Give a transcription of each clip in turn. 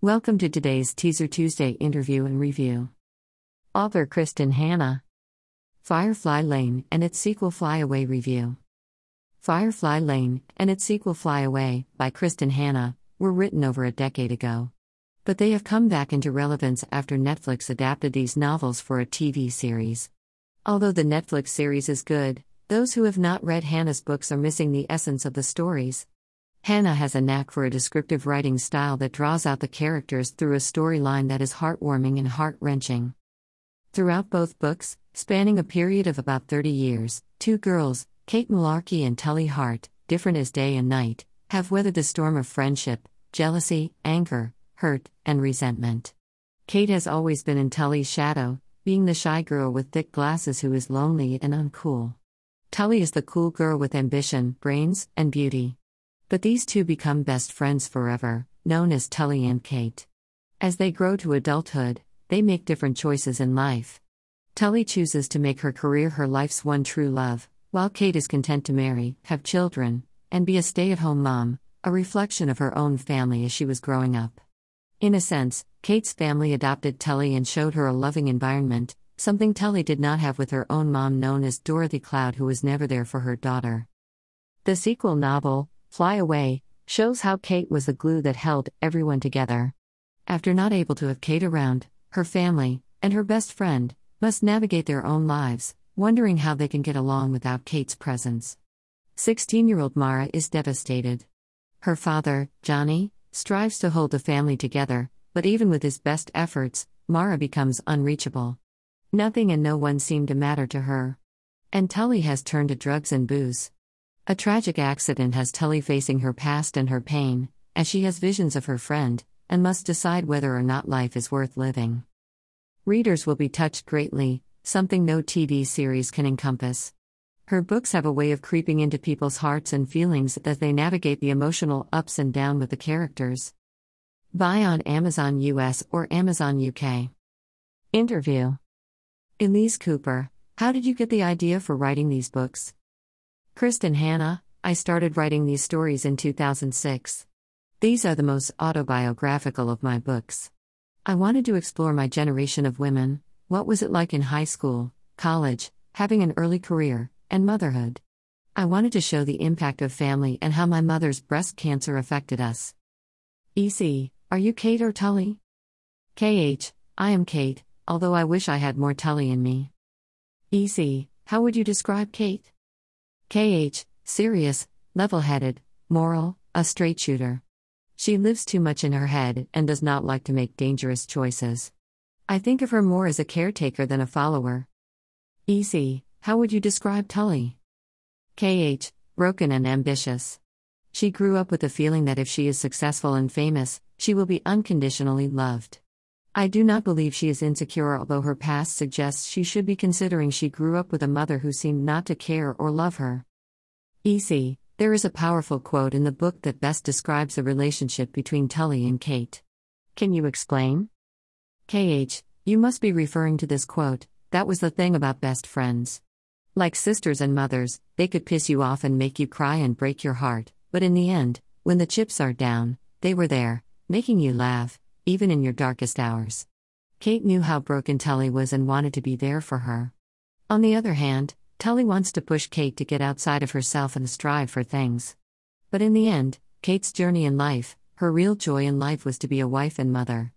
Welcome to today's Teaser Tuesday interview and review. Author Kristin Hannah. Firefly Lane and its sequel Fly Away review. Firefly Lane and its sequel Fly Away by Kristin Hannah were written over a decade ago. But they have come back into relevance after Netflix adapted these novels for a TV series. Although the Netflix series is good, those who have not read Hannah's books are missing the essence of the stories. Hannah has a knack for a descriptive writing style that draws out the characters through a storyline that is heartwarming and heart wrenching. Throughout both books, spanning a period of about 30 years, two girls, Kate Mularkey and Tully Hart, different as day and night, have weathered the storm of friendship, jealousy, anger, hurt, and resentment. Kate has always been in Tully's shadow, being the shy girl with thick glasses who is lonely and uncool. Tully is the cool girl with ambition, brains, and beauty. But these two become best friends forever, known as Tully and Kate. As they grow to adulthood, they make different choices in life. Tully chooses to make her career her life's one true love, while Kate is content to marry, have children, and be a stay at home mom, a reflection of her own family as she was growing up. In a sense, Kate's family adopted Tully and showed her a loving environment, something Tully did not have with her own mom, known as Dorothy Cloud, who was never there for her daughter. The sequel novel, Fly Away, shows how Kate was the glue that held everyone together. After not able to have Kate around, her family, and her best friend, must navigate their own lives, wondering how they can get along without Kate's presence. 16 year old Mara is devastated. Her father, Johnny, strives to hold the family together, but even with his best efforts, Mara becomes unreachable. Nothing and no one seem to matter to her. And Tully has turned to drugs and booze. A tragic accident has Tully facing her past and her pain, as she has visions of her friend, and must decide whether or not life is worth living. Readers will be touched greatly, something no TV series can encompass. Her books have a way of creeping into people's hearts and feelings as they navigate the emotional ups and downs with the characters. Buy on Amazon US or Amazon UK. Interview Elise Cooper, how did you get the idea for writing these books? Kristin Hannah, I started writing these stories in 2006. These are the most autobiographical of my books. I wanted to explore my generation of women what was it like in high school, college, having an early career, and motherhood. I wanted to show the impact of family and how my mother's breast cancer affected us. EC, are you Kate or Tully? KH, I am Kate, although I wish I had more Tully in me. EC, how would you describe Kate? KH, serious, level headed, moral, a straight shooter. She lives too much in her head and does not like to make dangerous choices. I think of her more as a caretaker than a follower. EC, how would you describe Tully? KH, broken and ambitious. She grew up with the feeling that if she is successful and famous, she will be unconditionally loved. I do not believe she is insecure, although her past suggests she should be considering she grew up with a mother who seemed not to care or love her. EC, there is a powerful quote in the book that best describes the relationship between Tully and Kate. Can you explain? KH, you must be referring to this quote that was the thing about best friends. Like sisters and mothers, they could piss you off and make you cry and break your heart, but in the end, when the chips are down, they were there, making you laugh, even in your darkest hours. Kate knew how broken Tully was and wanted to be there for her. On the other hand, Tully wants to push Kate to get outside of herself and strive for things. But in the end, Kate's journey in life, her real joy in life was to be a wife and mother.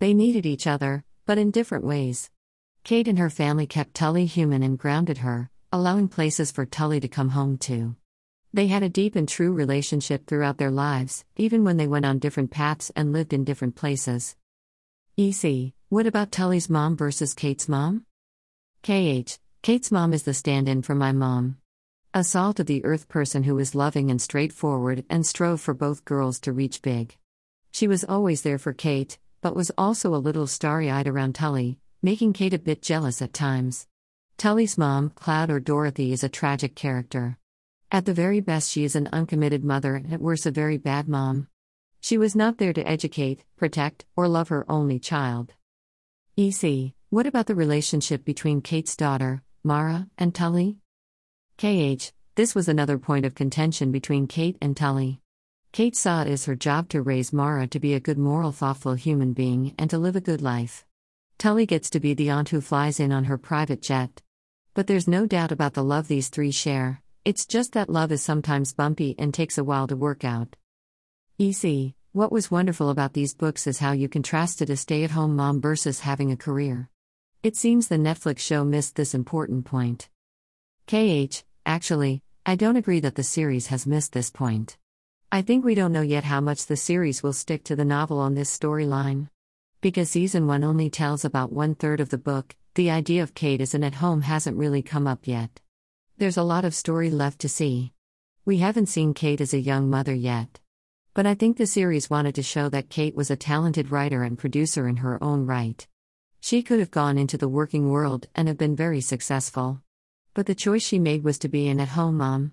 They needed each other, but in different ways. Kate and her family kept Tully human and grounded her, allowing places for Tully to come home to. They had a deep and true relationship throughout their lives, even when they went on different paths and lived in different places. EC, what about Tully's mom versus Kate's mom? KH, Kate's mom is the stand in for my mom. A salt of the earth person who was loving and straightforward and strove for both girls to reach big. She was always there for Kate, but was also a little starry eyed around Tully, making Kate a bit jealous at times. Tully's mom, Cloud or Dorothy, is a tragic character. At the very best, she is an uncommitted mother, and at worst, a very bad mom. She was not there to educate, protect, or love her only child. EC, what about the relationship between Kate's daughter, Mara, and Tully? KH, this was another point of contention between Kate and Tully. Kate saw it as her job to raise Mara to be a good, moral, thoughtful human being and to live a good life. Tully gets to be the aunt who flies in on her private jet. But there's no doubt about the love these three share, it's just that love is sometimes bumpy and takes a while to work out. EC, what was wonderful about these books is how you contrasted a stay at home mom versus having a career. It seems the Netflix show missed this important point. KH, actually, I don't agree that the series has missed this point. I think we don't know yet how much the series will stick to the novel on this storyline. Because season 1 only tells about one third of the book, the idea of Kate as an at home hasn't really come up yet. There's a lot of story left to see. We haven't seen Kate as a young mother yet. But I think the series wanted to show that Kate was a talented writer and producer in her own right. She could have gone into the working world and have been very successful. But the choice she made was to be an at home mom.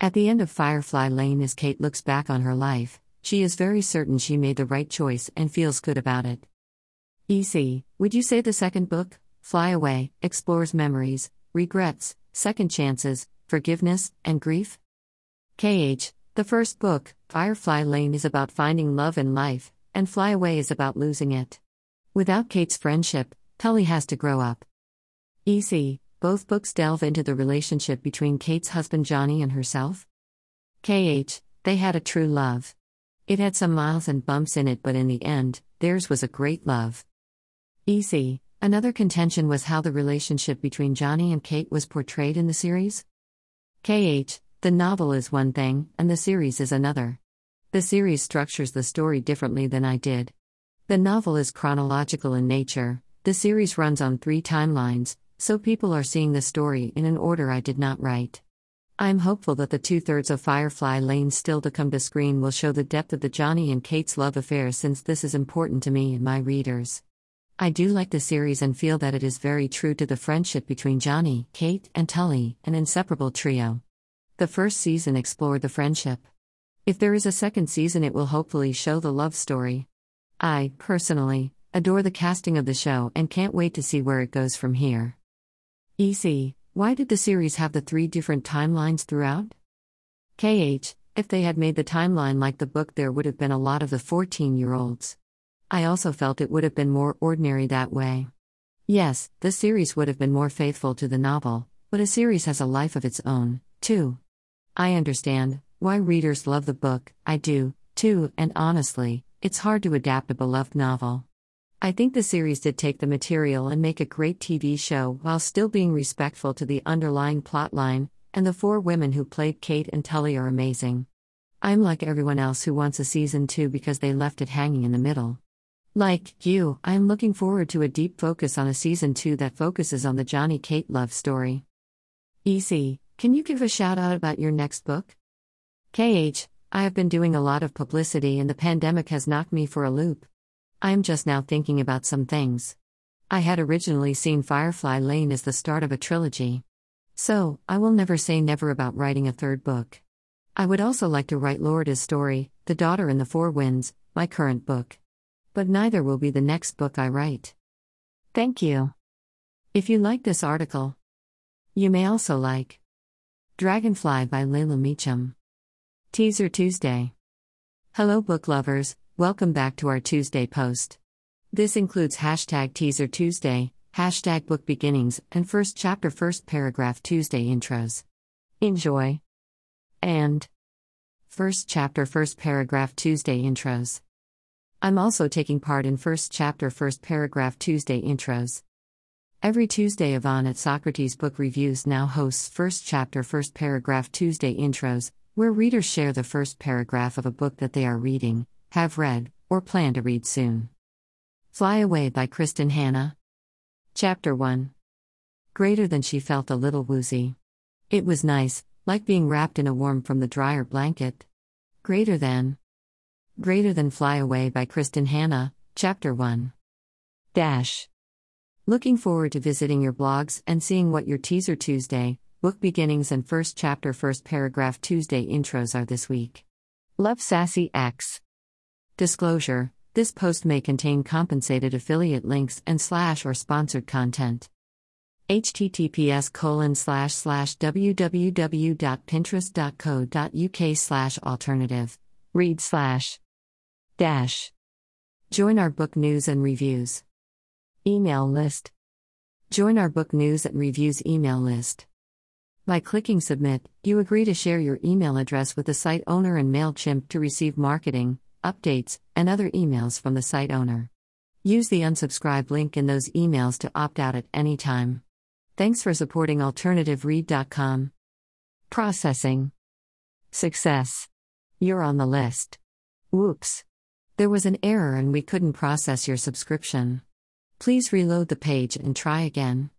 At the end of Firefly Lane, as Kate looks back on her life, she is very certain she made the right choice and feels good about it. EC, would you say the second book, Fly Away, explores memories, regrets, second chances, forgiveness, and grief? KH, the first book, Firefly Lane, is about finding love in life, and Fly Away is about losing it. Without Kate's friendship, Tully has to grow up. EC, both books delve into the relationship between Kate's husband Johnny and herself. KH, they had a true love. It had some miles and bumps in it, but in the end, theirs was a great love. EC, another contention was how the relationship between Johnny and Kate was portrayed in the series. KH, the novel is one thing, and the series is another. The series structures the story differently than I did. The novel is chronological in nature, the series runs on three timelines, so people are seeing the story in an order I did not write. I'm hopeful that the two thirds of Firefly Lane still to come to screen will show the depth of the Johnny and Kate's love affair since this is important to me and my readers. I do like the series and feel that it is very true to the friendship between Johnny, Kate, and Tully, an inseparable trio. The first season explored the friendship. If there is a second season, it will hopefully show the love story. I, personally, adore the casting of the show and can't wait to see where it goes from here. EC, why did the series have the three different timelines throughout? KH, if they had made the timeline like the book, there would have been a lot of the 14 year olds. I also felt it would have been more ordinary that way. Yes, the series would have been more faithful to the novel, but a series has a life of its own, too. I understand why readers love the book, I do, too, and honestly, it's hard to adapt a beloved novel. I think the series did take the material and make a great TV show while still being respectful to the underlying plotline, and the four women who played Kate and Tully are amazing. I'm like everyone else who wants a season 2 because they left it hanging in the middle. Like you, I'm looking forward to a deep focus on a season 2 that focuses on the Johnny Kate love story. EC, can you give a shout out about your next book? KH, I have been doing a lot of publicity and the pandemic has knocked me for a loop. I'm just now thinking about some things. I had originally seen Firefly Lane as the start of a trilogy. So, I will never say never about writing a third book. I would also like to write Loreda's story, The Daughter in the Four Winds, my current book. But neither will be the next book I write. Thank you. If you like this article, you may also like Dragonfly by Leila Meacham. Teaser Tuesday. Hello, book lovers. Welcome back to our Tuesday post. This includes hashtag Teaser Tuesday, hashtag Book Beginnings, and first chapter, first paragraph Tuesday intros. Enjoy. And first chapter, first paragraph Tuesday intros. I'm also taking part in first chapter, first paragraph Tuesday intros. Every Tuesday, Yvonne at Socrates Book Reviews now hosts first chapter, first paragraph Tuesday intros, where readers share the first paragraph of a book that they are reading have read, or plan to read soon. Fly Away by Kristin Hannah. Chapter 1 Greater than she felt a little woozy. It was nice, like being wrapped in a warm from the dryer blanket. Greater than. Greater than Fly Away by Kristin Hannah, Chapter 1. Dash. Looking forward to visiting your blogs and seeing what your Teaser Tuesday, book beginnings, and first chapter, first paragraph Tuesday intros are this week. Love Sassy X. Disclosure This post may contain compensated affiliate links and slash or sponsored content. https colon slash slash www.pinterest.co.uk slash alternative Read slash dash. Join our book news and reviews. Email list. Join our book news and reviews email list. By clicking submit, you agree to share your email address with the site owner and MailChimp to receive marketing, updates, and other emails from the site owner. Use the unsubscribe link in those emails to opt out at any time. Thanks for supporting AlternativeRead.com. Processing. Success. You're on the list. Whoops. There was an error and we couldn't process your subscription. Please reload the page and try again.